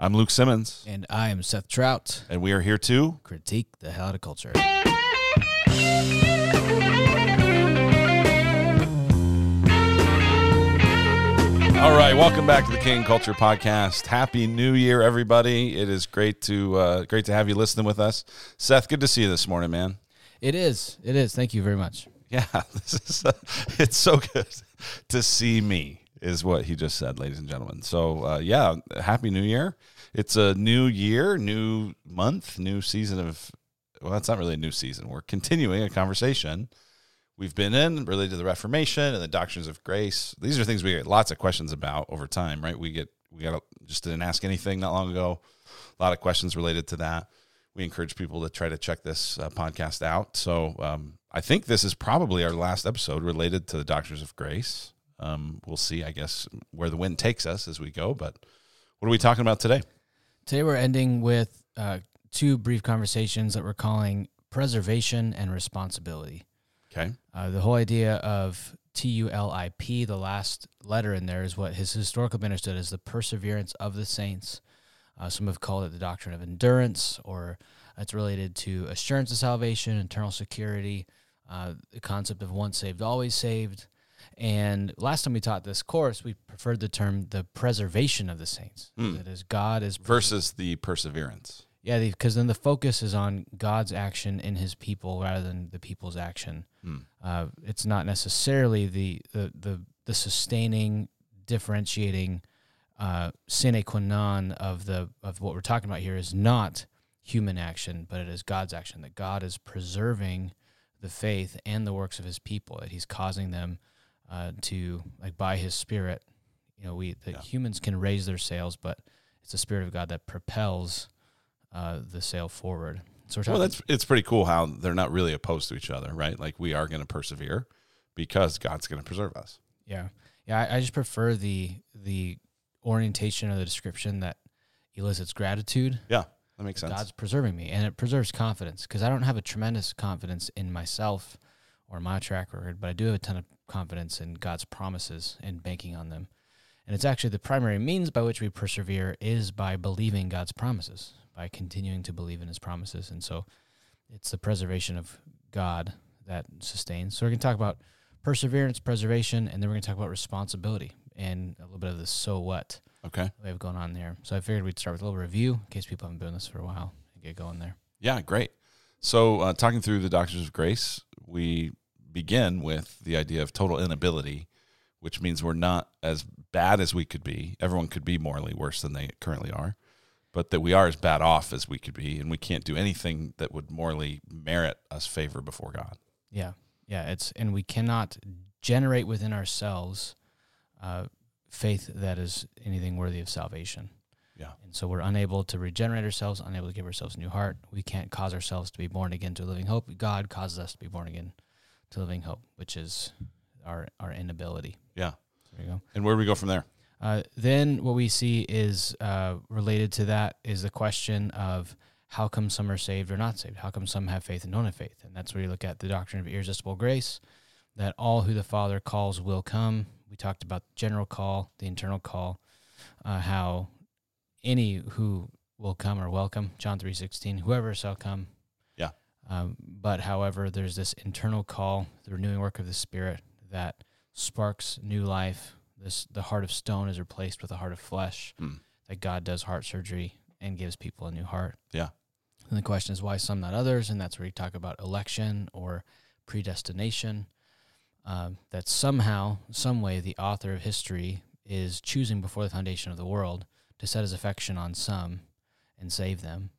I'm Luke Simmons, And I am Seth Trout. and we are here to. Critique the hell out of culture. All right, welcome back to the King Culture Podcast. Happy New Year, everybody! It is great to uh, great to have you listening with us. Seth, good to see you this morning, man. It is. It is. Thank you very much. Yeah, this is uh, it's so good to see me, is what he just said, ladies and gentlemen. So, uh, yeah, Happy New Year! It's a new year, new month, new season of. Well, it's not really a new season. We're continuing a conversation we've been in related to the Reformation and the doctrines of grace. These are things we get lots of questions about over time, right? We get we got just didn't ask anything not long ago. A lot of questions related to that. We encourage people to try to check this uh, podcast out. So um, I think this is probably our last episode related to the doctrines of grace. Um, we'll see, I guess, where the wind takes us as we go. But what are we talking about today? Today we're ending with uh, two brief conversations that we're calling preservation and responsibility. Okay. Uh, the whole idea of T U L I P, the last letter in there, is what has historically been understood as the perseverance of the saints. Uh, some have called it the doctrine of endurance, or it's related to assurance of salvation, eternal security, uh, the concept of once saved, always saved. And last time we taught this course, we preferred the term the preservation of the saints. Hmm. That is, God is Versus the perseverance. yeah, because then the focus is on God's action in His people rather than the people's action. Hmm. Uh, it's not necessarily the the the, the sustaining, differentiating uh, sine qua non of the of what we're talking about here is not human action, but it is God's action. That God is preserving the faith and the works of His people. That He's causing them uh, to like by His Spirit. You know, we the Yeah. humans can raise their sails, but it's the Spirit of God that propels uh, the sail forward. So we're. Well, that's it's pretty cool how they're not really opposed to each other, right? Like we are going to persevere because God's going to preserve us. yeah, yeah. I, I just prefer the the orientation of the description that elicits gratitude. Yeah, that makes sense. God's preserving me, and it preserves confidence because I don't have a tremendous confidence in myself or my track record, but I do have a ton of confidence in God's promises and banking on them. And it's actually the primary means by which we persevere is by believing God's promises, by continuing to believe in His promises. And so, it's the preservation of God that sustains. So we're going to talk about perseverance, preservation, and then we're going to talk about responsibility and a little bit of the so what Okay. we have going on there. So I figured we'd start with a little review in case people haven't been doing this for a while and get going there. Yeah, great. So, uh, talking through the doctrines of grace, we begin with the idea of total inability, which means we're not as bad as we could be. Everyone could be morally worse than they currently are, but that we are as bad off as we could be, and we can't do anything that would morally merit us favor before God. Yeah, yeah. It's and we cannot generate within ourselves uh, faith that is anything worthy of salvation. Yeah. And so we're unable to regenerate ourselves, unable to give ourselves a new heart. We can't cause ourselves to be born again to a living hope. God causes us to be born again to living hope, which is our our inability. Yeah. There you go. And where do we go from there? Uh, then what we see is uh, related to that is the question of how come some are saved or not saved? How come some have faith and don't have faith? And that's where you look at the doctrine of irresistible grace, that all who the Father calls will come. We talked about the general call, the internal call, uh, how any who will come are welcome. John three sixteen, whoever shall come. Um, but however, there's this internal call, the renewing work of the Spirit that sparks new life. This the heart of stone is replaced with a heart of flesh. Hmm. That God does heart surgery and gives people a new heart. Yeah. And the question is why some, not others, and that's where you talk about election or predestination. Um, that somehow, some way, the author of history is choosing before the foundation of the world to set his affection on some and save them.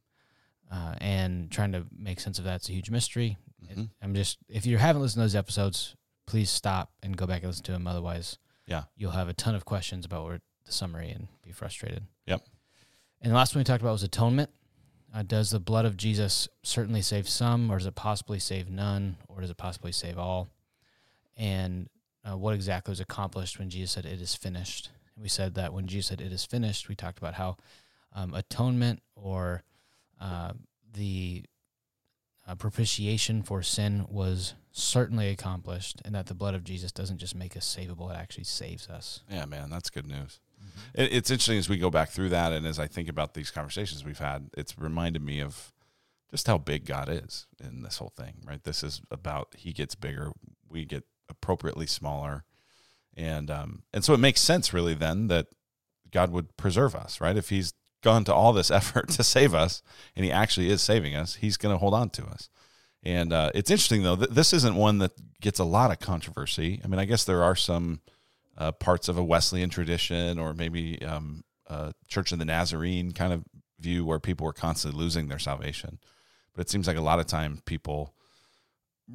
Uh, and trying to make sense of that's a huge mystery. Mhm. I'm just if you haven't listened to those episodes, please stop and go back and listen to them. Otherwise, Yeah. you'll have a ton of questions about where the summary and be frustrated. Yep. And the last one we talked about was atonement. Uh, does the blood of Jesus certainly save some, or does it possibly save none, or does it possibly save all? And uh, what exactly was accomplished when Jesus said, "It is finished"? We said that when Jesus said, "It is finished," we talked about how um, atonement or uh, the uh, propitiation for sin was certainly accomplished, and that the blood of Jesus doesn't just make us savable; it actually saves us. Yeah, man, that's good news. It, it's interesting as we go back through that, and as I think about these conversations we've had, it's reminded me of just how big God is in this whole thing. Right? This is about He gets bigger, we get appropriately smaller, and um, and so it makes sense really then that God would preserve us, right? If He's gone to all this effort to save us, and He actually is saving us, He's going to hold on to us. And uh, it's interesting though that this isn't one that gets a lot of controversy. I mean, I guess there are some uh, parts of a Wesleyan tradition, or maybe um, Church of the Nazarene kind of view where people were constantly losing their salvation. But it seems like a lot of time people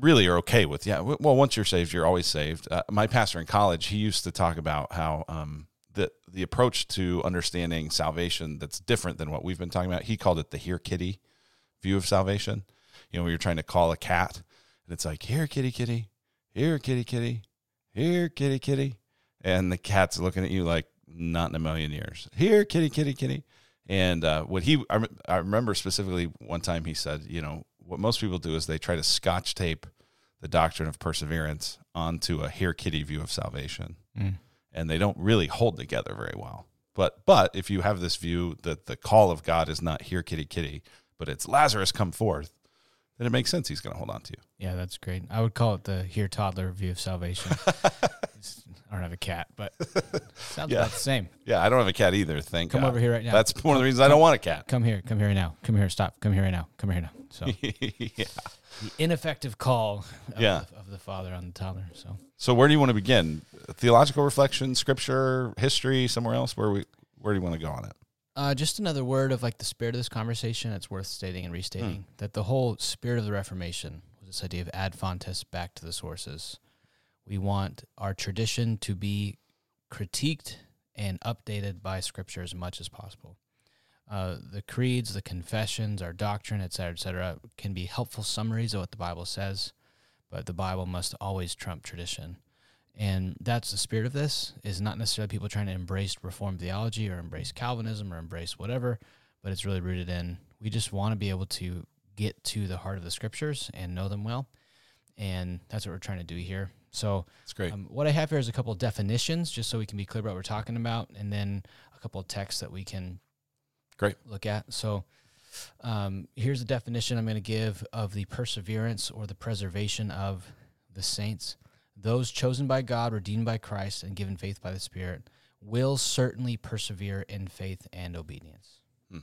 really are okay with yeah. Well, once you're saved, you're always saved. Uh, my pastor in college, he used to talk about how um, the the approach to understanding salvation that's different than what we've been talking about. He called it the here kitty view of salvation. You know, when you're trying to call a cat, and it's like here kitty kitty, here kitty kitty, here kitty kitty, and the cat's looking at you like not in a million years. Here kitty kitty kitty. And uh, what he, I, I remember specifically one time he said, you know, what most people do is they try to scotch tape the doctrine of perseverance onto a here kitty view of salvation. Mm. And they don't really hold together very well. But but if you have this view that the call of God is not here kitty kitty, but it's Lazarus come forth, then it makes sense he's going to hold on to you. Yeah, that's great. I would call it the here toddler view of salvation. I don't have a cat, but sounds yeah. about the same. Yeah, I don't have a cat either. Thank come God. over here right now. That's one of the reasons I don't want a cat. Come here, come here now. Come here, stop. Come here right now. Come here now. So, yeah. the ineffective call of, yeah. of the father on the toddler. So, so where do you want to begin? Theological reflection, scripture, history, somewhere else? Where we where do you want to go on it? Uh, just another word of like the spirit of this conversation. It's worth stating and restating mm. that the whole spirit of the Reformation was this idea of ad fontes back to the sources. We want our tradition to be critiqued and updated by Scripture as much as possible. Uh, the creeds, the confessions, our doctrine, et cetera, et cetera, can be helpful summaries of what the Bible says, but the Bible must always trump tradition. And that's the spirit of this is not necessarily people trying to embrace reformed theology or embrace calvinism or embrace whatever but it's really rooted in we just want to be able to get to the heart of the scriptures and know them well. And that's what we're trying to do here. So it's great. um, what i have here is a couple of definitions just so we can be clear about what we're talking about and then a couple of texts that we can great. look at. So um, here's the definition i'm going to give of the perseverance or the preservation of the saints those chosen by God, redeemed by Christ, and given faith by the Spirit will certainly persevere in faith and obedience. Hmm.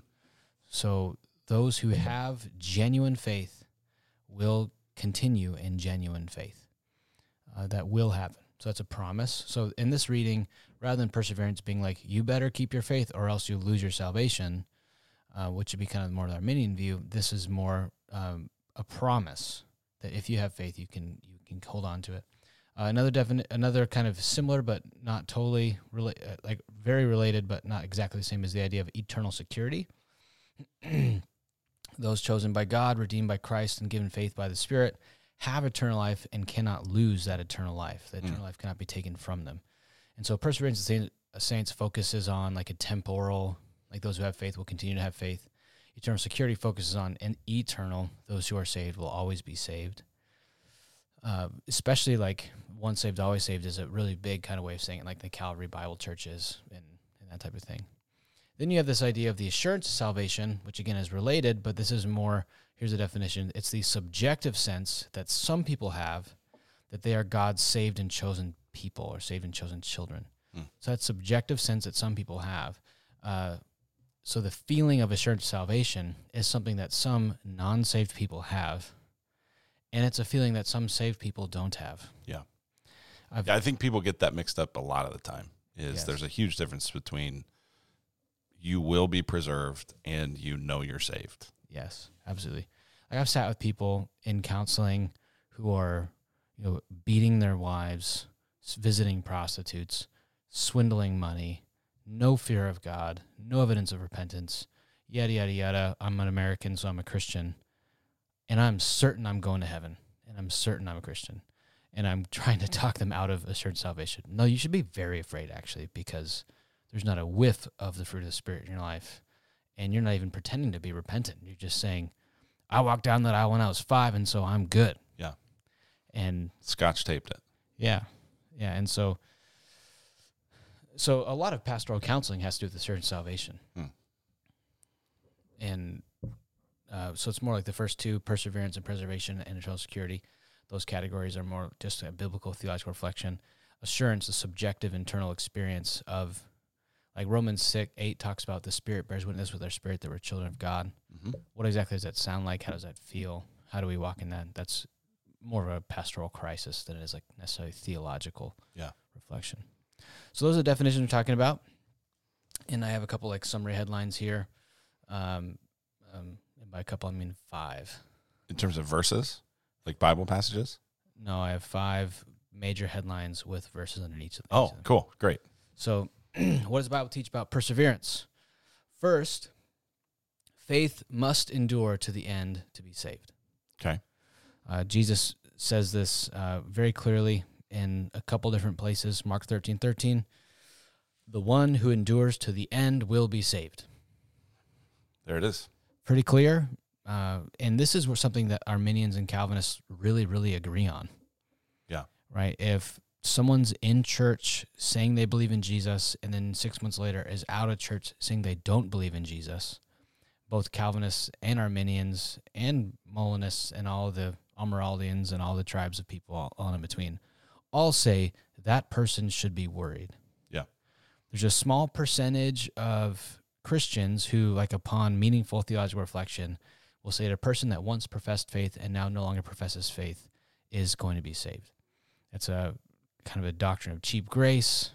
So those who have genuine faith will continue in genuine faith. Uh, that will happen. So that's a promise. So in this reading, rather than perseverance being like, you better keep your faith or else you'll lose your salvation, uh, which would be kind of more of the Arminian view, this is more um, a promise that if you have faith, you can you can hold on to it. Uh, another definite, another kind of similar but not totally rela- uh, like very related, but not exactly the same as the idea of eternal security. Those chosen by God, redeemed by Christ, and given faith by the Spirit have eternal life and cannot lose that eternal life. That eternal mm. life cannot be taken from them. And so, perseverance of saints focuses on like a temporal, like those who have faith will continue to have faith. Eternal security focuses on an eternal. Those who are saved will always be saved. Uh, especially like once saved, always saved is a really big kind of way of saying it, like the Calvary Bible churches and, and that type of thing. Then you have this idea of the assurance of salvation, which again is related, but this is more here's the definition it's the subjective sense that some people have that they are God's saved and chosen people or saved and chosen children. Hmm. So that subjective sense that some people have. Uh, so the feeling of assurance of salvation is something that some non saved people have and it's a feeling that some saved people don't have. Yeah. yeah, I think people get that mixed up a lot of the time. Is yes. there's a huge difference between you will be preserved and you know you're saved. Yes, absolutely. Like I've sat with people in counseling who are, you know, beating their wives, visiting prostitutes, swindling money, no fear of God, no evidence of repentance, yada yada yada. I'm an American, so I'm a Christian and I'm certain I'm going to heaven, and I'm certain I'm a Christian, and I'm trying to talk them out of assured salvation. No, you should be very afraid actually, because there's not a whiff of the fruit of the Spirit in your life, and you're not even pretending to be repentant. You're just saying, "I walked down that aisle when I was five, and so I'm good." Yeah, and scotch taped it. Yeah, yeah, and so So a lot of pastoral counseling has to do with the and salvation, Hmm. and uh, so it's more like the first two: perseverance and preservation, and eternal security. Those categories are more just a biblical theological reflection. Assurance, the subjective internal experience of, like Romans six eight talks about the Spirit bears witness with our spirit that we're children of God. hmm What exactly does that sound like? How does that feel? How do we walk in that? That's more of a pastoral crisis than it is like necessarily theological Yeah. reflection. So those are the definitions we're talking about. And I have a couple like summary headlines here. Um, um, and by a couple, I mean five. In terms of verses, like Bible passages. No, I have five major headlines with verses underneath of Oh, each of them. cool, great. So, what does the Bible teach about perseverance? First, faith must endure to the end to be saved. Okay. Uh, Jesus says this uh, very clearly in a couple different places. Mark thirteen thirteen. The one who endures to the end will be saved. There it is. Pretty clear. Uh, and this is where something that Arminians and Calvinists really, really agree on. Yeah. Right? If someone's in church saying they believe in Jesus and then six months later is out of church saying they don't believe in Jesus, both Calvinists and Arminians and Molinists and all the Amyraldians and all the tribes of people all, all in between all say that person should be worried. Yeah. There's a small percentage of Christians who, like, upon meaningful theological reflection, will say that a person that once professed faith and now no longer professes faith is going to be saved. It's a kind of a doctrine of cheap grace,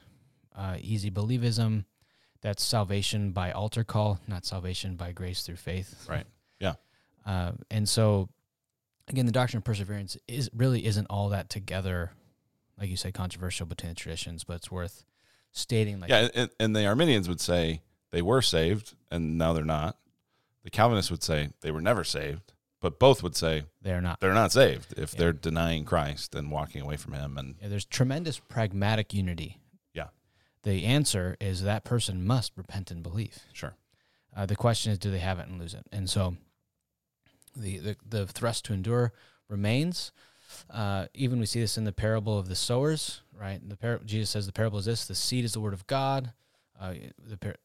uh, easy believism. That's salvation by altar call, not salvation by grace through faith. Right. Yeah. Uh, and so, again, the doctrine of perseverance is really isn't all that together, like you said, controversial between the traditions, but it's worth stating. Like, yeah, and, and the Arminians would say they were saved and now they're not. The Calvinists would say they were never saved, but both would say they're not. they're not saved if Yeah. they're denying Christ and walking away from Him. And Yeah, there's tremendous pragmatic unity. Yeah. The answer is that person must repent and believe. sure, Uh, the question is, do they have it and lose it? And so, the the, the thrust to endure remains. Uh, even we see this in the parable of the sowers, right? The par- Jesus says the parable is this: the seed is the word of God. Uh, the par-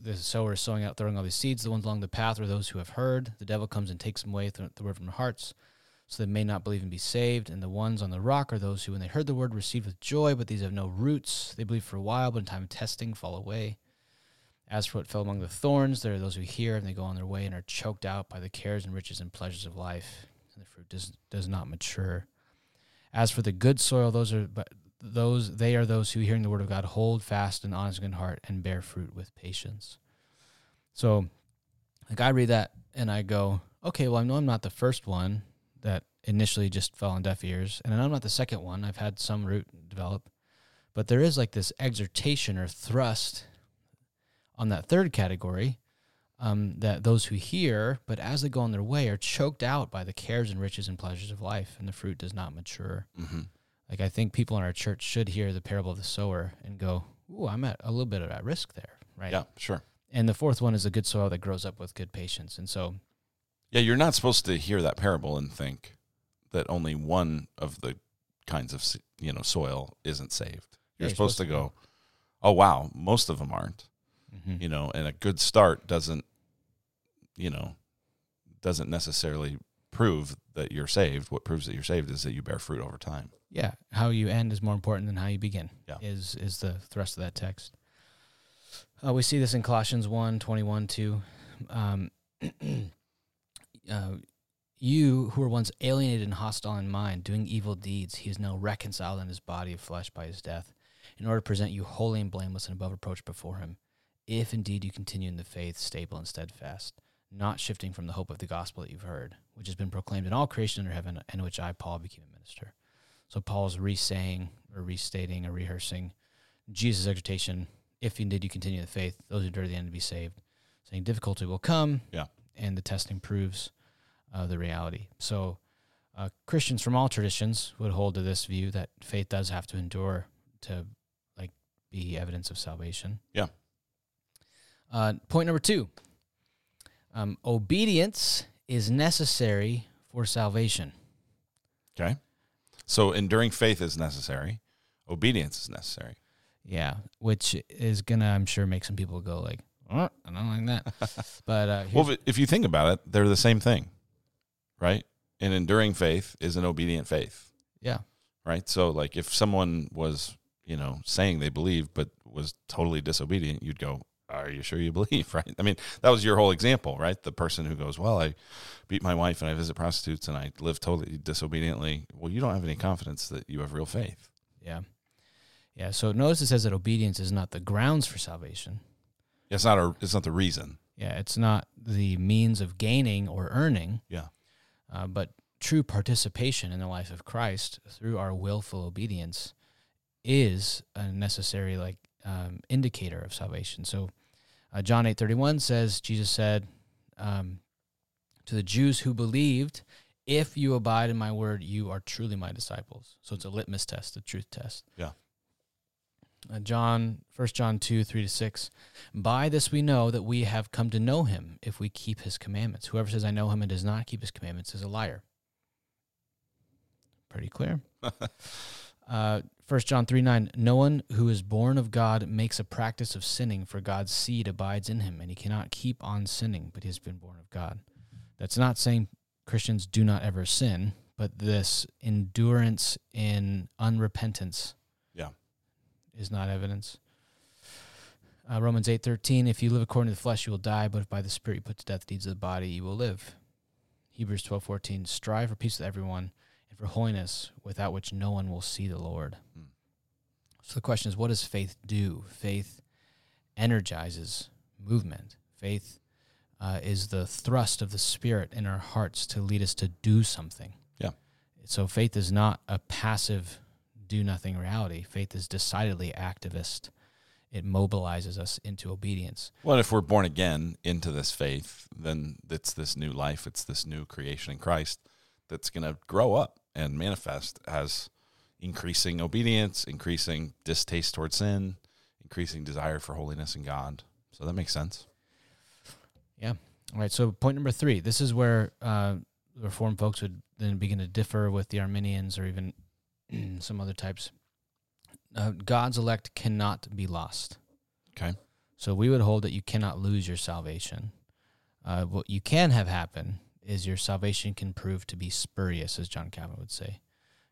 the sower is sowing out, throwing all these seeds. The ones along the path are those who have heard. The devil comes and takes them away, th- the word from their hearts, so they may not believe and be saved. And the ones on the rock are those who, when they heard the word, received with joy, but these have no roots. They believe for a while, but in time of testing, fall away. As for what fell among the thorns, there are those who hear and they go on their way and are choked out by the cares and riches and pleasures of life, and the fruit does does not mature. As for the good soil, those are but those they are those who hearing the word of God hold fast an honest good heart and bear fruit with patience. So, like I read that and I go, okay, well I know I'm not the first one that initially just fell on deaf ears, and I'm not the second one. I've had some root develop, but there is like this exhortation or thrust on that third category um, that those who hear, but as they go on their way, are choked out by the cares and riches and pleasures of life, and the fruit does not mature. hmm Like I think people in our church should hear the parable of the sower and go, "Ooh, I'm at a little bit of at risk there." Right. yeah, sure. And the fourth one is a good soil that grows up with good patience. And so, Yeah, you're not supposed to hear that parable and think that only one of the kinds of you know soil isn't saved. You're, you're supposed, supposed to to go, oh wow, most of them aren't. mhm. You know, and a good start doesn't, you know, doesn't necessarily prove that you're saved. What proves that you're saved is that you bear fruit over time. yeah, how you end is more important than how you begin. Yeah. Is is the thrust of that text. Uh, we see this in Colossians 1, 21, 2. Um, uh, you who were once alienated and hostile in mind, doing evil deeds, he is now reconciled in his body of flesh by his death, in order to present you holy and blameless and above reproach before him. If indeed you continue in the faith, stable and steadfast, not shifting from the hope of the gospel that you've heard, which has been proclaimed in all creation under heaven, and which I, Paul, became a minister. So Paul's re-saying or restating or rehearsing Jesus' exhortation, if indeed you continue in the faith, those who endure to the end to be saved. Saying difficulty will come, Yeah. and the testing proves uh, the reality. So uh, Christians from all traditions would hold to this view that faith does have to endure to like be evidence of salvation. Yeah. Uh, point number two: um, obedience is necessary for salvation. Okay. So enduring faith is necessary. Obedience is necessary. Yeah, which is gonna, I'm sure, make some people go like, oh, I don't like that. but uh, Well, if you think about it, they're the same thing, right? An enduring faith is an obedient faith, yeah, right? So, like, if someone was, you know, saying they believe but was totally disobedient, you'd go, "Are you sure you believe?" Right? I mean, that was your whole example, right? The person who goes, "Well, I beat my wife and I visit prostitutes and I live totally disobediently." Well, you don't have any confidence that you have real faith. yeah, yeah. So notice it says that obedience is not the grounds for salvation. It's not a. It's not the reason. Yeah, it's not the means of gaining or earning. Yeah. Uh, but true participation in the life of Christ through our willful obedience is a necessary like um, indicator of salvation. So uh, John eight thirty one says Jesus said um, to the Jews who believed, "If you abide in my word, you are truly my disciples." So it's a litmus test, a truth test. Yeah. Uh, John, First John two three to six. By this we know that we have come to know him if we keep his commandments. Whoever says I know him and does not keep his commandments is a liar. Pretty clear. uh, 1 John 3 9. No one who is born of God makes a practice of sinning, for God's seed abides in him, and he cannot keep on sinning, but he has been born of God. That's not saying Christians do not ever sin, but this endurance in unrepentance Yeah. is not evidence. Uh, Romans eight thirteen. If you live according to the flesh, you will die. But if by the Spirit you put to death the deeds of the body, you will live. Hebrews twelve fourteen. Strive for peace with everyone and for holiness, without which no one will see the Lord. Hmm. So the question is, what does faith do? Faith energizes movement. Faith uh, is the thrust of the Spirit in our hearts to lead us to do something. Yeah. So faith is not a passive, do nothing reality. Faith is decidedly activist. It mobilizes us into obedience. Well, if we're born again into this faith, then it's this new life, it's this new creation in Christ that's going to grow up and manifest as increasing obedience, increasing distaste towards sin, increasing desire for holiness in God. So that makes sense. Yeah. All right. So point number three. This is where uh, the Reformed folks would then begin to differ with the Arminians or even some other types. Uh, God's elect cannot be lost. Okay. So we would hold that you cannot lose your salvation. Uh, what you can have happen is your salvation can prove to be spurious, as John Calvin would say.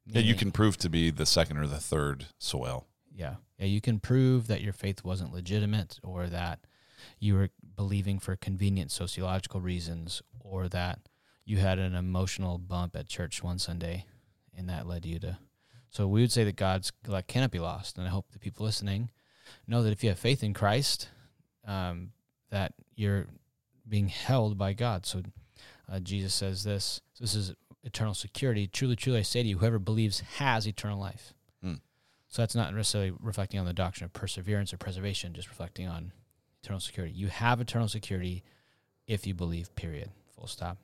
Yeah, you can prove to be the second or the third soil. Yeah. Yeah, you can prove that your faith wasn't legitimate or that you were believing for convenient sociological reasons or that you had an emotional bump at church one Sunday and that led you to so we would say that God's elect cannot be lost. And I hope the people listening know that if you have faith in Christ, um, that you're being held by God. So uh, Jesus says this. So this is eternal security. Truly, truly, I say to you, whoever believes has eternal life. Hmm. So that's not necessarily reflecting on the doctrine of perseverance or preservation, just reflecting on eternal security. You have eternal security if you believe, period. Full stop.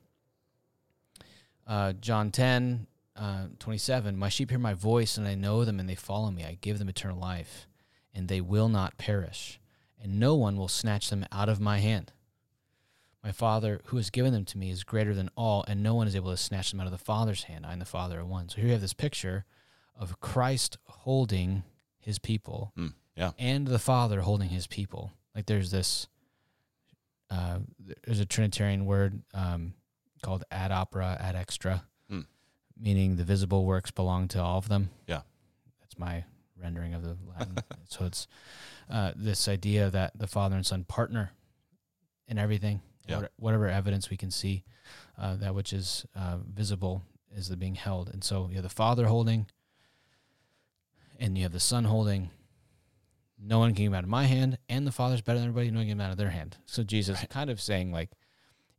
Uh, John 10, uh, 27. My sheep hear my voice, and I know them, and they follow me. I give them eternal life, and they will not perish, and no one will snatch them out of my hand. My Father, who has given them to me, is greater than all, and no one is able to snatch them out of the Father's hand. I and the Father are one. So here you have this picture of Christ holding his people Hmm. Yeah. and the Father holding his people. Like there's this, uh, there's a Trinitarian word um, called ad opera, ad extra, Hmm. meaning the visible works belong to all of them. Yeah. That's my rendering of the Latin. so it's uh, this idea that the Father and Son partner in everything. Yeah. What- Whatever evidence we can see, uh, that which is uh, visible is the being held. And so you have the Father holding, and you have the Son holding. No one can get him out of my hand, and the Father's better than everybody. No one can get him out of their hand. So Jesus Right. kind of saying like,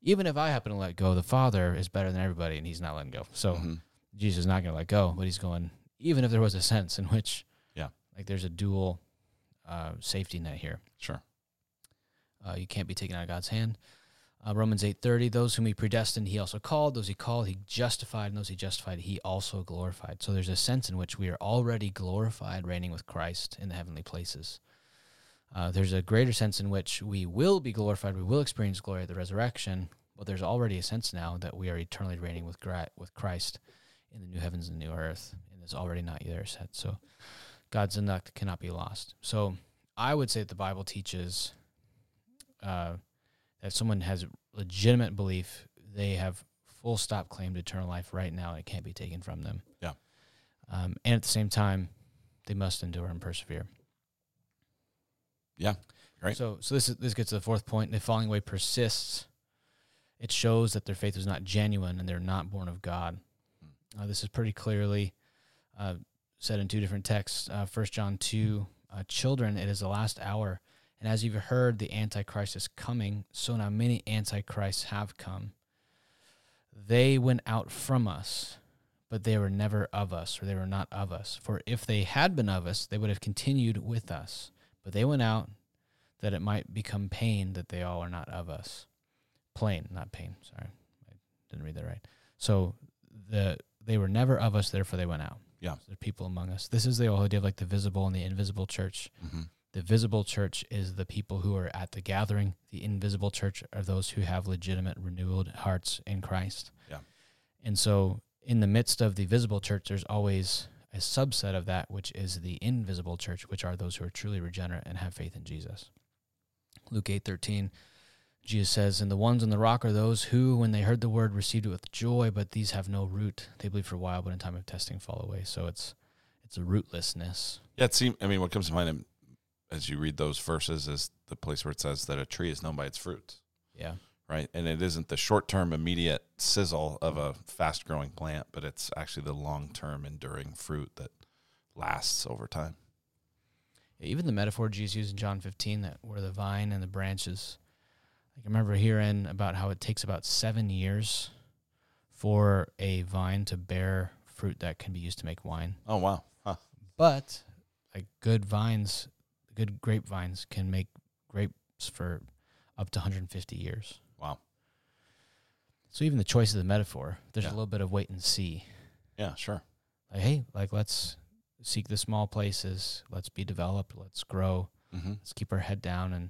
even if I happen to let go, the Father is better than everybody, and He's not letting go. So Mhm. Jesus is not going to let go, but He's going. Even if there was a sense in which, Yeah. like there's a dual uh, safety net here. Sure. Uh, you can't be taken out of God's hand. Uh, Romans eight thirty. Those whom He predestined, He also called. Those He called, He justified. And those He justified, He also glorified. So there's a sense in which we are already glorified, reigning with Christ in the heavenly places. Uh, there's a greater sense in which we will be glorified. We will experience glory at the resurrection. But there's already a sense now that we are eternally reigning with with Christ in the new heavens and new earth, and it's already not yet set. So God's elect cannot be lost. So I would say that the Bible teaches uh, that if someone has legitimate belief, they have full stop claim to eternal life right now. It can't be taken from them. Yeah. Um, and at the same time, they must endure and persevere. Yeah, right. So, so this is, this gets to the fourth point. The falling away persists. It shows that their faith was not genuine and they're not born of God. Uh, this is pretty clearly uh, said in two different texts. Uh, First John two, uh, children, it is the last hour, and as you've heard, the Antichrist is coming. So now many Antichrists have come. They went out from us, but they were never of us, or they were not of us. For if they had been of us, they would have continued with us. But they went out that it might become pain that they all are not of us. Plain, not pain. Sorry, I didn't read that right. So the they were never of us, therefore they went out. Yeah. So there are people among us. This is the whole idea of like the visible and the invisible church. Mm-hmm. The visible church is the people who are at the gathering. The invisible church are those who have legitimate renewed hearts in Christ. Yeah. And so in the midst of the visible church, there's always a subset of that, which is the invisible church, which are those who are truly regenerate and have faith in Jesus. Luke eight thirteen, Jesus says, And the ones on the rock are those who, when they heard the word, received it with joy, but these have no root. They believe for a while, but in time of testing fall away. So it's it's a rootlessness. Yeah, it seems. I mean, what comes to mind as you read those verses is the place where it says that a tree is known by its fruits, Yeah. right? And it isn't the short-term, immediate sizzle of a fast-growing plant, but it's actually the long-term, enduring fruit that lasts over time. Even the metaphor Jesus used in John 15, that where the vine and the branches. Like I remember hearing about how it takes about seven years for a vine to bear fruit that can be used to make wine. Oh wow, huh. But like good vines, good grapevines can make grapes for up to 150 years. wow, So even the choice of the metaphor, there's Yeah. a little bit of wait and see. yeah, sure, Like, hey, like let's seek the small places, let's be developed, let's grow, mm-hmm. let's keep our head down and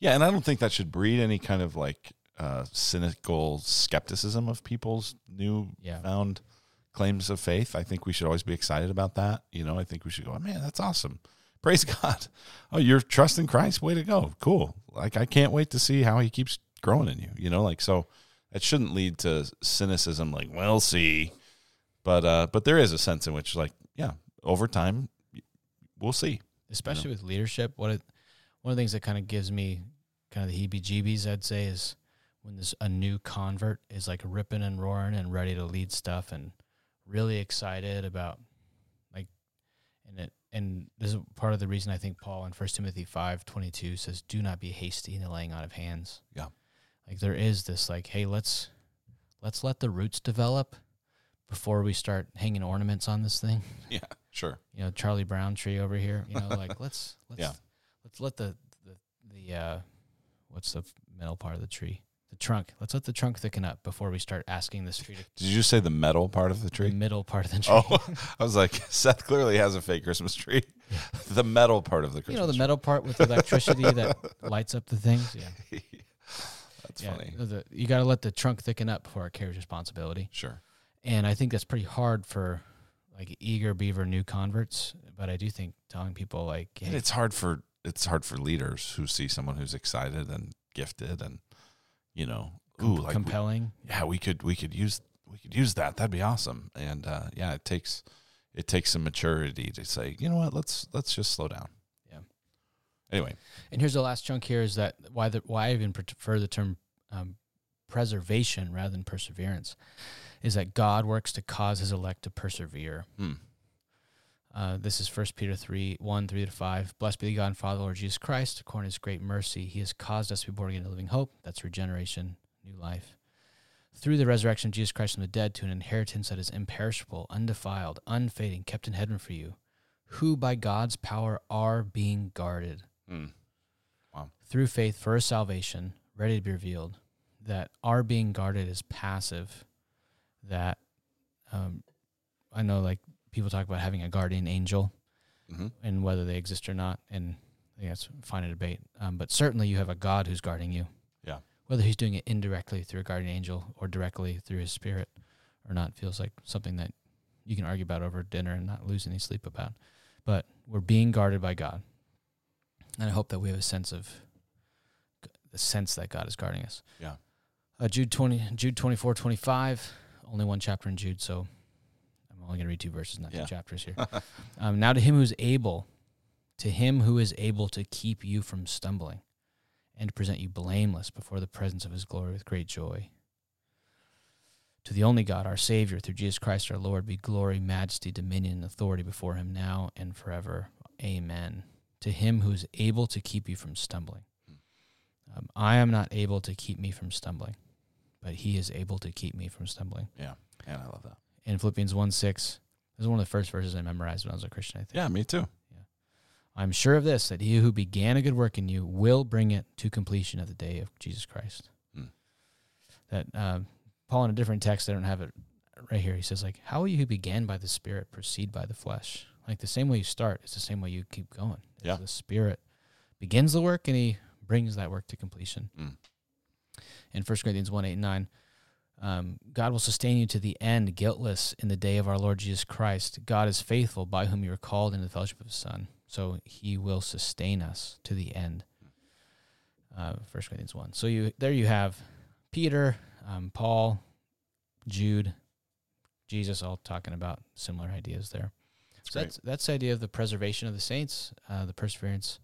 yeah. And I don't think that should breed any kind of like uh, cynical skepticism of people's new yeah. found claims of faith. I think we should always be excited about that. You know, I think we should go, man, that's awesome. Praise God. Oh, you're trusting Christ. Way to go. Cool. Like, I can't wait to see how he keeps growing in you. You know, like, so it shouldn't lead to cynicism, like, we'll see. But, uh, but there is a sense in which, like, yeah, over time, we'll see. especially with leadership. What it, one of the things that kind of gives me kind of the heebie-jeebies, I'd say, is when this a new convert is like ripping and roaring and ready to lead stuff and really excited about like, and it and this is part of the reason I think Paul in First Timothy five twenty two says, "Do not be hasty in the laying on of hands." Yeah. like there is this like, hey, let's let's let the roots develop before we start hanging ornaments on this thing Yeah, sure. you know Charlie Brown tree over here. You know, like let's let's Yeah. let's let the the the uh, what's the middle part of the tree? The trunk. Let's let the trunk thicken up before we start asking this tree to Did you say the metal part of the the tree? middle part of the tree. Oh, I was like, Seth clearly has a fake Christmas tree. The metal part of the Christmas you know the tree. metal part with the electricity that lights up the things. Yeah, That's yeah. funny. The, you got to let the trunk thicken up before it carries responsibility. Sure. And I think that's pretty hard for like eager beaver new converts. But I do think telling people like, hey, it's hard for it's hard for leaders who see someone who's excited and gifted and you know, ooh, like we- compelling. yeah, we could we could use we could use that. That'd be awesome. And uh, yeah, it takes it takes some maturity to say, you know what, let's let's just slow down. Yeah. Anyway, And here's the last chunk here is that why the why I even prefer the term um, preservation rather than perseverance is that God works to cause His elect to persevere. hmm. Uh, this is First Peter three one three to five. Blessed be the God and Father Lord Jesus Christ. According to His great mercy, He has caused us to be born again to living hope. That's regeneration, new life. Through the resurrection of Jesus Christ from the dead to an inheritance that is imperishable, undefiled, unfading, kept in heaven for you, who by God's power are being guarded Hmm. through faith for a salvation ready to be revealed that are being guarded is passive that um, i know like people talk about having a guardian angel hmm and whether they exist or not and I think that's fine to debate um, but certainly you have a god who's guarding you Yeah. whether he's doing it indirectly through a guardian angel or directly through his spirit or not feels like something that you can argue about over dinner and not lose any sleep about but we're being guarded by God. And I hope that we have a sense of the sense that God is guarding us. Yeah. Uh, Jude 20, Jude 24, 25, only one chapter in Jude, so only going to read two verses, not Yeah. two chapters here. um, now to him who is able, to him who is able to keep you from stumbling and to present you blameless before the presence of his glory with great joy. To the only God, our Savior, through Jesus Christ our Lord, be glory, majesty, dominion, and authority before him now and forever. Amen. To him who is able to keep you from stumbling. Um, I am not able to keep me from stumbling, but he is able to keep me from stumbling. Yeah. And I love that. In Philippians 1 6, this is one of the first verses I memorized when I was a Christian, I think. Yeah, me too. Yeah. I'm sure of this, that he who began a good work in you will bring it to completion at the day of Jesus Christ. Hmm. That um, Paul, in a different text, I don't have it right here. He says, like, how will you who began by the Spirit proceed by the flesh? Like the same way you start is the same way you keep going. It's Yeah. The Spirit begins the work and he brings that work to completion. Mm. In 1 Corinthians 1 8 and 9, um, God will sustain you to the end, guiltless in the day of our Lord Jesus Christ. God is faithful, by whom you are called into the fellowship of His Son. So He will sustain us to the end. Uh, 1 Corinthians 1. So you there you have Peter, um, Paul, Jude, Jesus, all talking about similar ideas there. That's So great. that's that's the idea of the preservation of the saints, uh, the perseverance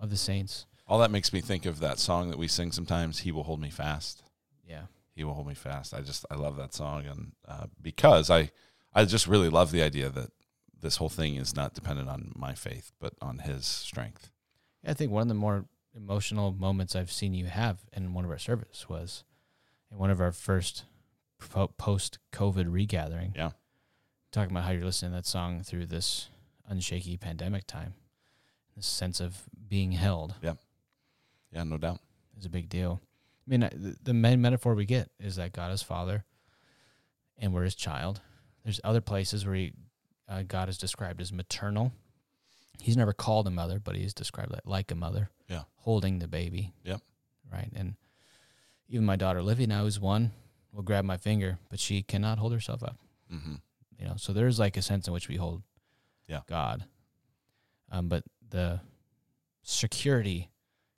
of the saints. All that makes me think of that song that we sing sometimes. He will hold me fast. Yeah, He will hold me fast. I just I love that song, and uh, because I I just really love the idea that this whole thing is not dependent on my faith, but on His strength. I think one of the more emotional moments I've seen you have in one of our service was in one of our first post COVID regathering. Yeah. Talking about how you're listening to that song through this unshaky pandemic time. This sense of being held Yeah, yeah, no doubt. is a big deal. I mean, the, the main metaphor we get is that God is Father and we're His child. There's other places where he, uh, God is described as maternal. He's never called a mother, but he's described like, a mother. Yeah. Holding the baby. Yep. Right. And even my daughter Livy now, who's one, will grab my finger, but she cannot hold herself up. hmm You know, so there's like a sense in which we hold Yeah. God. Um, but the security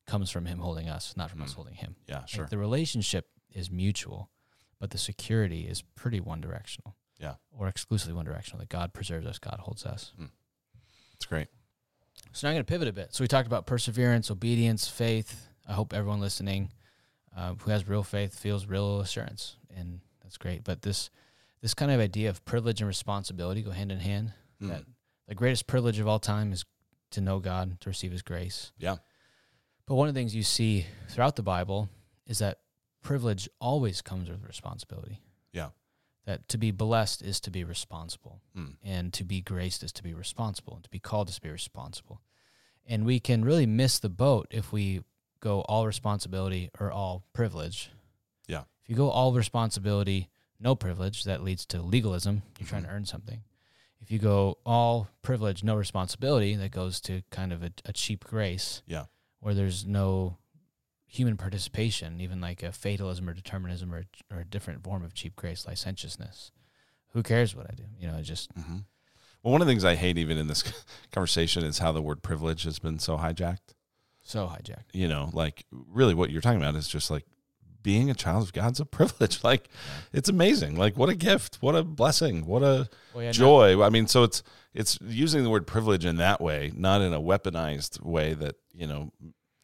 comes from him holding us, not from us Mm. holding him. Yeah, Like, sure. the relationship is mutual, but the security is pretty one directional. Yeah. Or exclusively one directional. That God preserves us, God holds us. It's great. So now I'm going to pivot a bit. So we talked about perseverance, obedience, faith. I hope everyone listening uh, who has real faith feels real assurance, and that's great. But this this kind of idea of privilege and responsibility go hand in hand. Mm. That the greatest privilege of all time is to know God, to receive His grace. Yeah. But one of the things you see throughout the Bible is that privilege always comes with responsibility. Yeah. That to be blessed is to be responsible, Mm. and to be graced is to be responsible, and to be called is to be responsible. And we can really miss the boat if we go all responsibility or all privilege. Yeah. If you go all responsibility, no privilege, that leads to legalism. You're trying to Mhm. earn something. If you go all privilege, no responsibility, that goes to kind of a, a cheap grace. Yeah. Where there's no human participation, even like a fatalism or determinism or, or a different form of cheap grace, licentiousness. Who cares what I do? You know, it just hmm Well, one of the things I hate even in this conversation is how the word privilege has been so hijacked. so hijacked. You know, like really what you're talking about is just like being a child of God's a privilege. Like it's amazing. Like what a gift, what a blessing, what a Well, yeah, no- joy. I mean, so it's it's using the word privilege in that way, not in a weaponized way that you know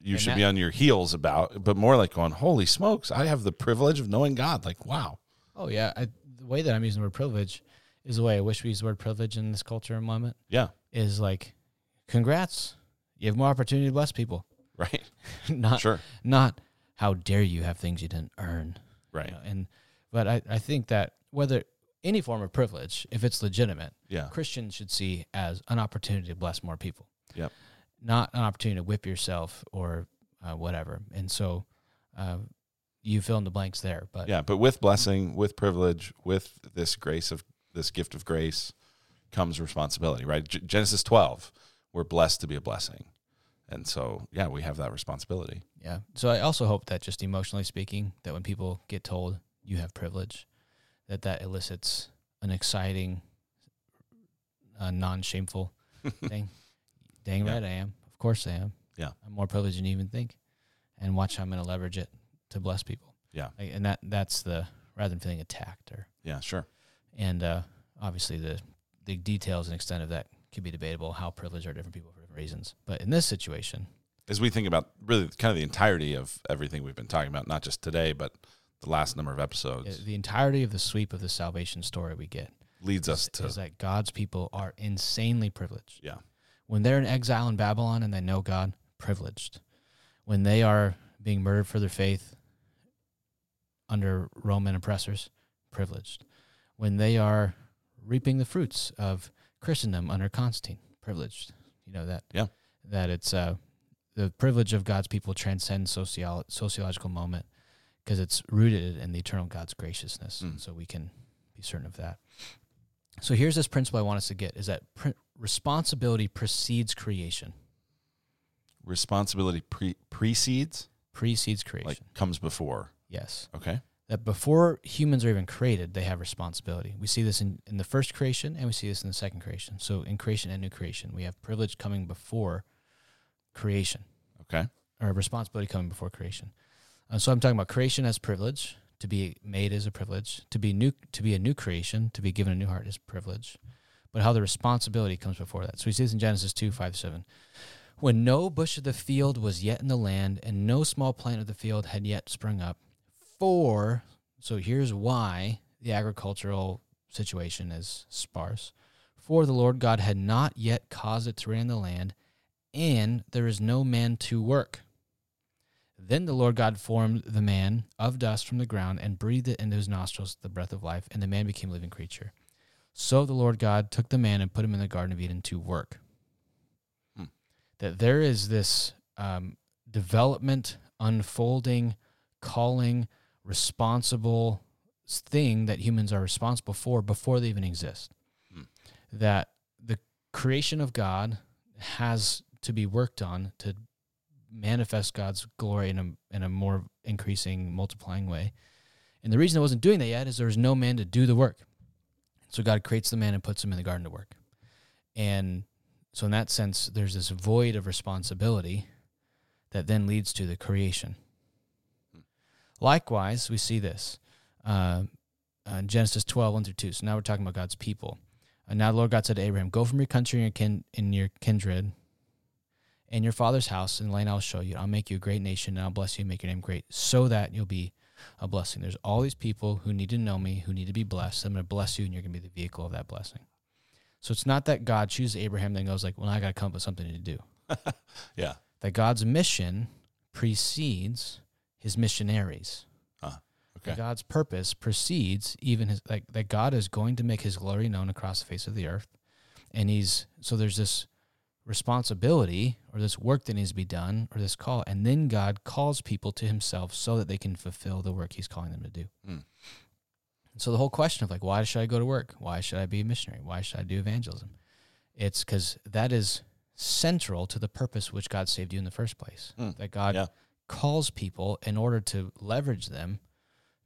you And should that- be on your heels about, but more like going, "Holy smokes, I have the privilege of knowing God." Like, wow, Oh yeah, I, the way that I'm using the word privilege is the way I wish we use the word privilege in this culture and moment. yeah, Is like, congrats, you have more opportunity to bless people. right, not sure, not how dare you have things you didn't earn. you right, know, And but I, I think that whether any form of privilege, if it's legitimate, yeah, Christians should see as an opportunity to bless more people. Yep. Not an opportunity to whip yourself or uh, whatever. And so, uh, you fill in the blanks there. But yeah. But with blessing, with privilege, with this grace of this gift of grace, comes responsibility. Right, G- Genesis twelve, we're blessed to be a blessing, and so yeah, we have that responsibility. Yeah. So I also hope that just emotionally speaking, that when people get told you have privilege, that that elicits an exciting, uh, non-shameful thing. Dang Yeah. right I am. Of course I am. Yeah. I'm more privileged than you even think. And watch how I'm going to leverage it to bless people. Yeah. Like, and that that's the rather than feeling attacked or Yeah, sure. and uh, obviously the the details and extent of that could be debatable. How privileged are different people for different reasons. But in this situation, As we think about really kind of the entirety of everything we've been talking about, not just today, but the last number of episodes, the entirety of the sweep of the salvation story we get leads us is, to is that God's people are insanely privileged. yeah, When they're in exile in Babylon and they know God, privileged. When they are being murdered for their faith under Roman oppressors, privileged. When they are reaping the fruits of Christendom under Constantine, privileged. You know that. Yeah. That it's uh, the privilege of God's people transcends sociolo- sociological moment because it's rooted in the eternal God's graciousness. Mm. So we can be certain of that. So here's this principle I want us to get: is that pr- responsibility precedes creation, responsibility pre- precedes precedes creation. like comes before. yes, Okay, that before humans are even created, they have responsibility. We see this in, in the first creation, and we see this in the second creation. So in creation and new creation, we have privilege coming before creation, okay, or responsibility coming before creation. Uh, so I'm talking about creation as privilege. To be made is a privilege. To be new, to be a new creation, to be given a new heart is privilege. But how the responsibility comes before that. So he says in Genesis two five seven. When no bush of the field was yet in the land, and no small plant of the field had yet sprung up, for so here's why the agricultural situation is sparse. For the Lord God had not yet caused it to rain in the land, and there is no man to work. Then the Lord God formed the man of dust from the ground and breathed it into his nostrils the breath of life, and the man became a living creature. So the Lord God took the man and put him in the Garden of Eden to work. Hmm. That there is this um, development, unfolding, calling, responsible thing that humans are responsible for before they even exist. Hmm. That the creation of God has to be worked on to manifest God's glory in a in a more increasing, multiplying way. And the reason it wasn't doing that yet is there was no man to do the work. So God creates the man and puts him in the garden to work. And so in that sense, there's this void of responsibility that then leads to the creation. Likewise, we see this uh, uh, Genesis 12, 1 through 2. So now we're talking about God's people. And now the Lord God said to Abraham, Go from your country and your, kin- in your kindred and your father's house, and the land I'll show you. I'll make you a great nation, and I'll bless you and make your name great, so that you'll be a blessing. There's all these people who need to know me, who need to be blessed. I'm going to bless you, and you're going to be the vehicle of that blessing. So it's not that God chooses Abraham, then goes like, well, I got to come up with something to do. yeah, That God's mission precedes his missionaries. Ah, okay, That God's purpose precedes even his like that God is going to make his glory known across the face of the earth. And he's so there's this responsibility or this work that needs to be done or this call and then God calls people to himself so that they can fulfill the work he's calling them to do. And so the whole question of like why should I go to work? Why should I be a missionary? Why should I do evangelism? It's cuz that is central to the purpose which God saved you in the first place. Hmm. That God Yeah. calls people in order to leverage them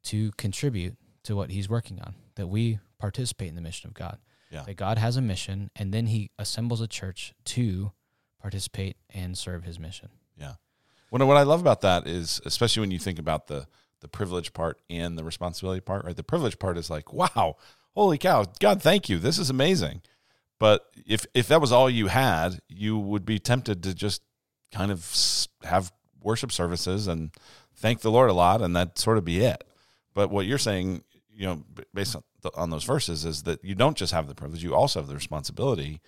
to contribute to what he's working on, that we participate in the mission of God. Yeah. That God has a mission and then he assembles a church to participate and serve his mission. Yeah. What what I love about that is, especially when you think about the the privilege part and the responsibility part, right? The privilege part is like, wow, holy cow, God, thank you, this is amazing. But if if that was all you had, you would be tempted to just kind of have worship services and thank the Lord a lot, and that sort of be it. But what you're saying, you know, based on, the, on those verses, is that you don't just have the privilege; you also have the responsibility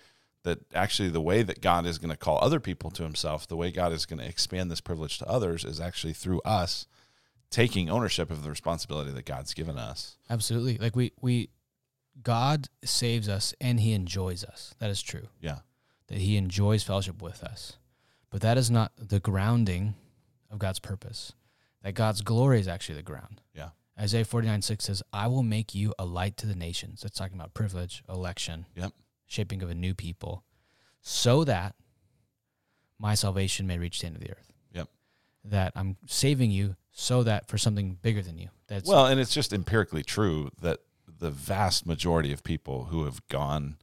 that actually the way that God is going to call other people to himself, the way God is going to expand this privilege to others is actually through us taking ownership of the responsibility that God's given us. Absolutely. Like we we God saves us and he enjoys us. That is true. Yeah. That he enjoys fellowship with us. But that is not the grounding of God's purpose. That God's glory is actually the ground. Yeah. Isaiah 49 6 says, I will make you a light to the nations. That's talking about privilege, election, Yep. shaping of a new people, so that my salvation may reach the end of the earth. Yep. That I'm saving you so that for something bigger than you. That's Well, and it's just empirically true that the vast majority of people who have gone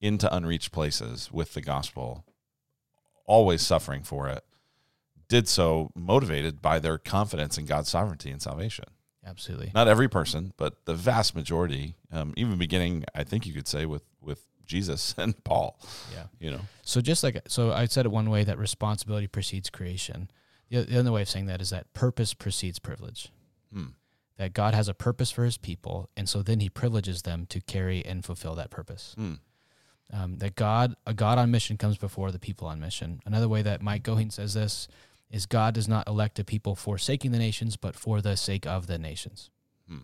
into unreached places with the gospel always suffering for it, did so motivated by their confidence in God's sovereignty and salvation. Absolutely. Not every person, but the vast majority, um, even beginning, I think you could say, with with Jesus and Paul. Yeah. You know. So just like so, I said it one way that responsibility precedes creation. The, the other way of saying that is that purpose precedes privilege. Hmm. That God has a purpose for His people, and so then He privileges them to carry and fulfill that purpose. Hmm. Um, that God, a God on mission, comes before the people on mission. Another way that Mike Goheen says this is God does not elect a people forsaking the nations, but for the sake of the nations. Hmm.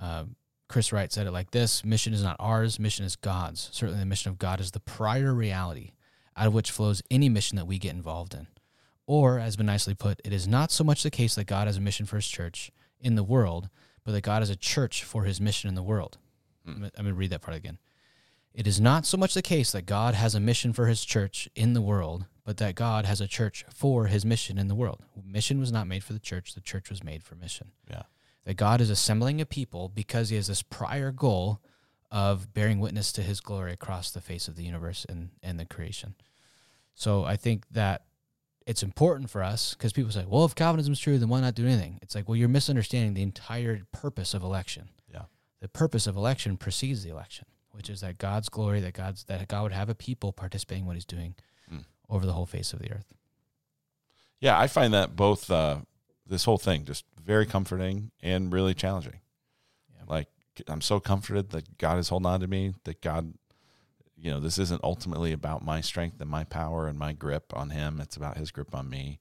Um, Chris Wright said it like this Mission is not ours, mission is God's. Certainly, the mission of God is the prior reality out of which flows any mission that we get involved in. Or, as been nicely put, it is not so much the case that God has a mission for his church in the world, but that God has a church for his mission in the world. Hmm. I'm going to read that part again. It is not so much the case that God has a mission for his church in the world, but that God has a church for his mission in the world. Mission was not made for the church, the church was made for mission Yeah. that God is assembling a people because he has this prior goal of bearing witness to his glory across the face of the universe and, and the creation. So I think that it's important for us because people say, well, if Calvinism is true, then why not do anything? It's like, well, you're misunderstanding the entire purpose of election. Yeah. The purpose of election precedes the election, which is that God's glory, that God's that God would have a people participating in what he's doing Mm. over the whole face of the earth. Yeah, I find that both uh, this whole thing just very comforting and really challenging. Yeah. Like I'm so comforted that God is holding on to me. That God, you know, this isn't ultimately about my strength and my power and my grip on Him. It's about His grip on me.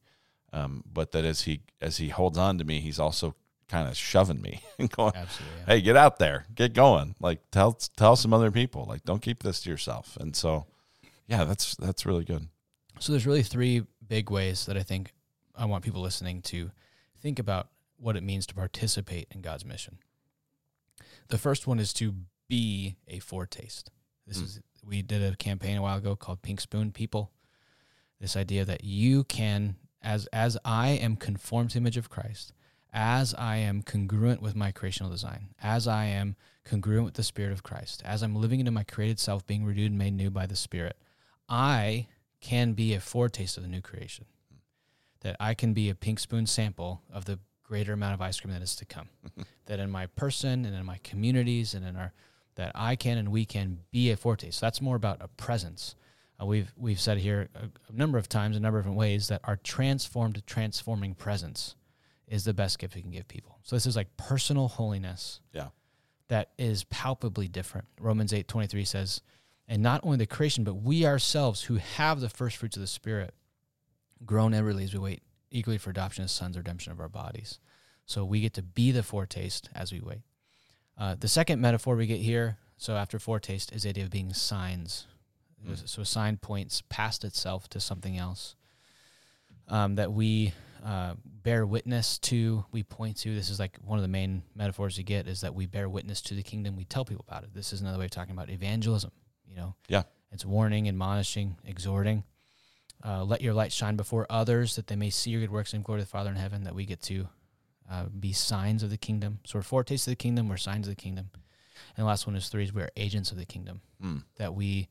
Um, but that as He as He holds on to me, He's also kind of shoving me and going, Absolutely. yeah. "Hey, get out there, get going! Like tell tell some other people. Like don't keep this to yourself." And so, yeah, that's that's really good. So there's really three big ways that I think I want people listening to think about what it means to participate in God's mission. The first one is to be a foretaste. This Hmm. is we did a campaign a while ago called Pink Spoon People. This idea that you can as as I am conformed to the image of Christ, as I am congruent with my creational design, as I am congruent with the Spirit of Christ, as I'm living into my created self, being renewed and made new by the Spirit, I can be a foretaste of the new creation. That I can be a pink spoon sample of the greater amount of ice cream that is to come. that in my person and in my communities and in our that I can and we can be a foretaste. So that's more about a presence. Uh, we've we've said here a, a number of times, a number of different ways that our transformed, transforming presence is the best gift we can give people. So this is like personal holiness. Yeah. That is palpably different. Romans eight twenty three says, and not only the creation, but we ourselves who have the first fruits of the Spirit, groan everly as we wait eagerly for adoption as sons, redemption of our bodies. So we get to be the foretaste as we wait. Uh, the second metaphor we get here, so after foretaste, is the idea of being signs. Mm. So a sign points past itself to something else um, that we uh, bear witness to, we point to. This is like one of the main metaphors you get is that we bear witness to the kingdom. We tell people about it. This is another way of talking about evangelism. You know, Yeah. it's warning, admonishing, exhorting. Uh, let your light shine before others that they may see your good works and glory to the Father in heaven. That we get to uh, be signs of the kingdom. So we're foretastes of the kingdom. We're signs of the kingdom. And the last one is three: is we are agents of the kingdom. Mm. That we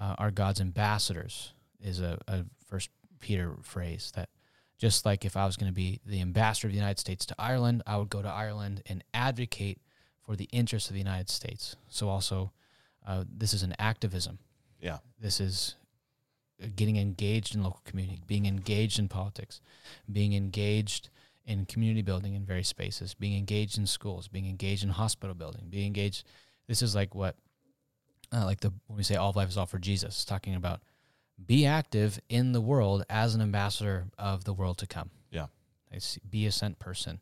uh, are God's ambassadors is a, a First Peter phrase. That just like if I was going to be the ambassador of the United States to Ireland, I would go to Ireland and advocate for the interests of the United States. So also, uh, this is an activism. Yeah. This is uh, getting engaged in local community, being engaged in politics, being engaged in community building in various spaces, being engaged in schools, being engaged in hospital building, being engaged. This is like what, uh, like the when we say all life is all for Jesus, talking about be active in the world as an ambassador of the world to come. Yeah. It's be a sent person.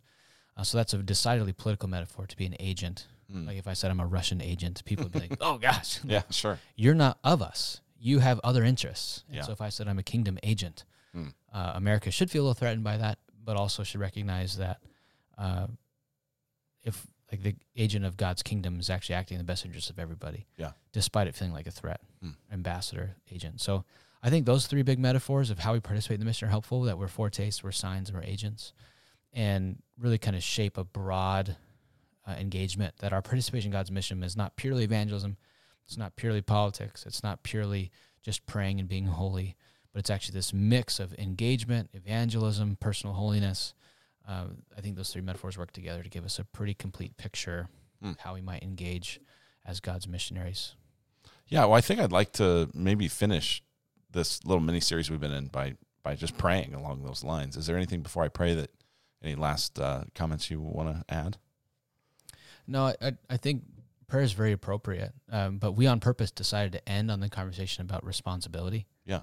Uh, so that's a decidedly political metaphor to be an agent. Mm. Like if I said I'm a Russian agent, people would be like, "Oh gosh, yeah, sure. you're not of us. You have other interests." And Yeah. so if I said I'm a kingdom agent, Hmm. uh, America should feel a little threatened by that, but also should recognize that uh, if like the agent of God's kingdom is actually acting in the best interest of everybody, Yeah. despite it feeling like a threat, Hmm. ambassador, agent. So I think those three big metaphors of how we participate in the mission are helpful. That we're foretastes, we're signs, and we're agents, and really kind of shape a broad uh, engagement. That our participation in God's mission is not purely evangelism, It's not purely politics. It's not purely just praying and being holy, but it's actually this mix of engagement, evangelism, personal holiness. Uh, I think those three metaphors work together to give us a pretty complete picture Hmm. of how we might engage as God's missionaries. Yeah, well, I think I'd like to maybe finish this little mini series we've been in by by just praying along those lines. Is there anything before I pray that any last uh, comments you want to add? No, I, I, think prayer is very appropriate, um, but we on purpose decided to end on the conversation about responsibility. Yeah.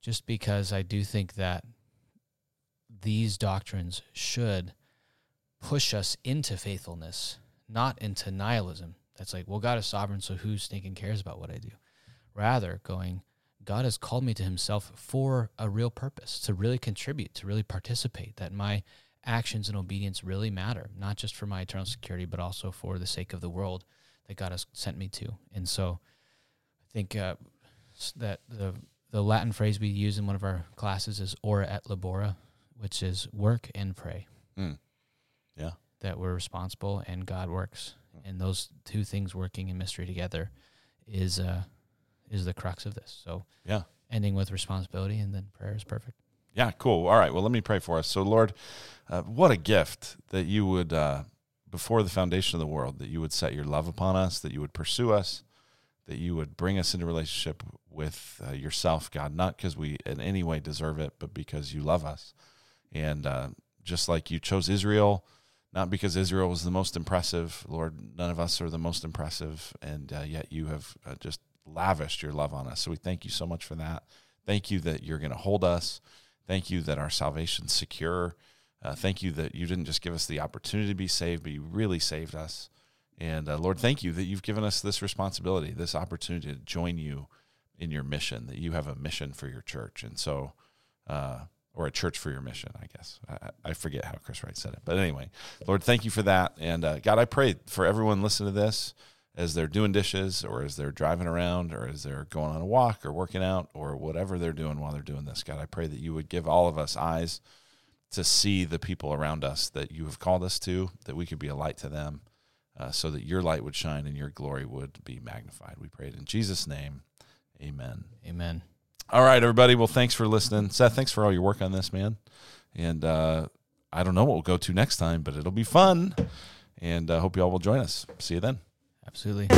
Just because I do think that these doctrines should push us into faithfulness, not into nihilism. That's like, well, God is sovereign, so who's thinking cares about what I do? Rather, going, God has called me to Himself for a real purpose, to really contribute, to really participate, that my actions and obedience really matter, not just for my eternal security, but also for the sake of the world that God has sent me to. And so I think uh, that the, the Latin phrase we use in one of our classes is ora et labora, which is work and pray. Mm. Yeah. That we're responsible and God works. Mm. And those two things working in mystery together is uh, is the crux of this. So Yeah. ending with responsibility and then prayer is perfect. Yeah, cool. All right. Well, let me pray for us. So, Lord, uh, what a gift that you would, uh, before the foundation of the world, that you would set your love upon us, that you would pursue us, that you would bring us into relationship with uh, yourself, God, not because we in any way deserve it, but because you love us. And uh, just like you chose Israel, not because Israel was the most impressive, Lord, none of us are the most impressive, and uh, yet you have uh, just lavished your love on us. So we thank you so much for that. Thank you that you're going to hold us. Thank you that our salvation's secure. Uh, thank you that you didn't just give us the opportunity to be saved, but you really saved us. And uh, Lord, thank you that you've given us this responsibility, this opportunity to join you in your mission, that you have a mission for your church. And so, uh, or a church for your mission, I guess. I, I forget how Chris Wright said it. But anyway, Lord, thank you for that. And uh, God, I pray for everyone listening to this as they're doing dishes or as they're driving around or as they're going on a walk or working out or whatever they're doing while they're doing this. God, I pray that you would give all of us eyes to see the people around us that you have called us to, that we could be a light to them, uh, so that your light would shine and your glory would be magnified. We pray it in Jesus' name. Amen. Amen. All right, everybody. Well, thanks for listening. Seth, thanks for all your work on this, man. And uh, I don't know what we'll go to next time, but it'll be fun. And I uh, hope you all will join us. See you then. Absolutely.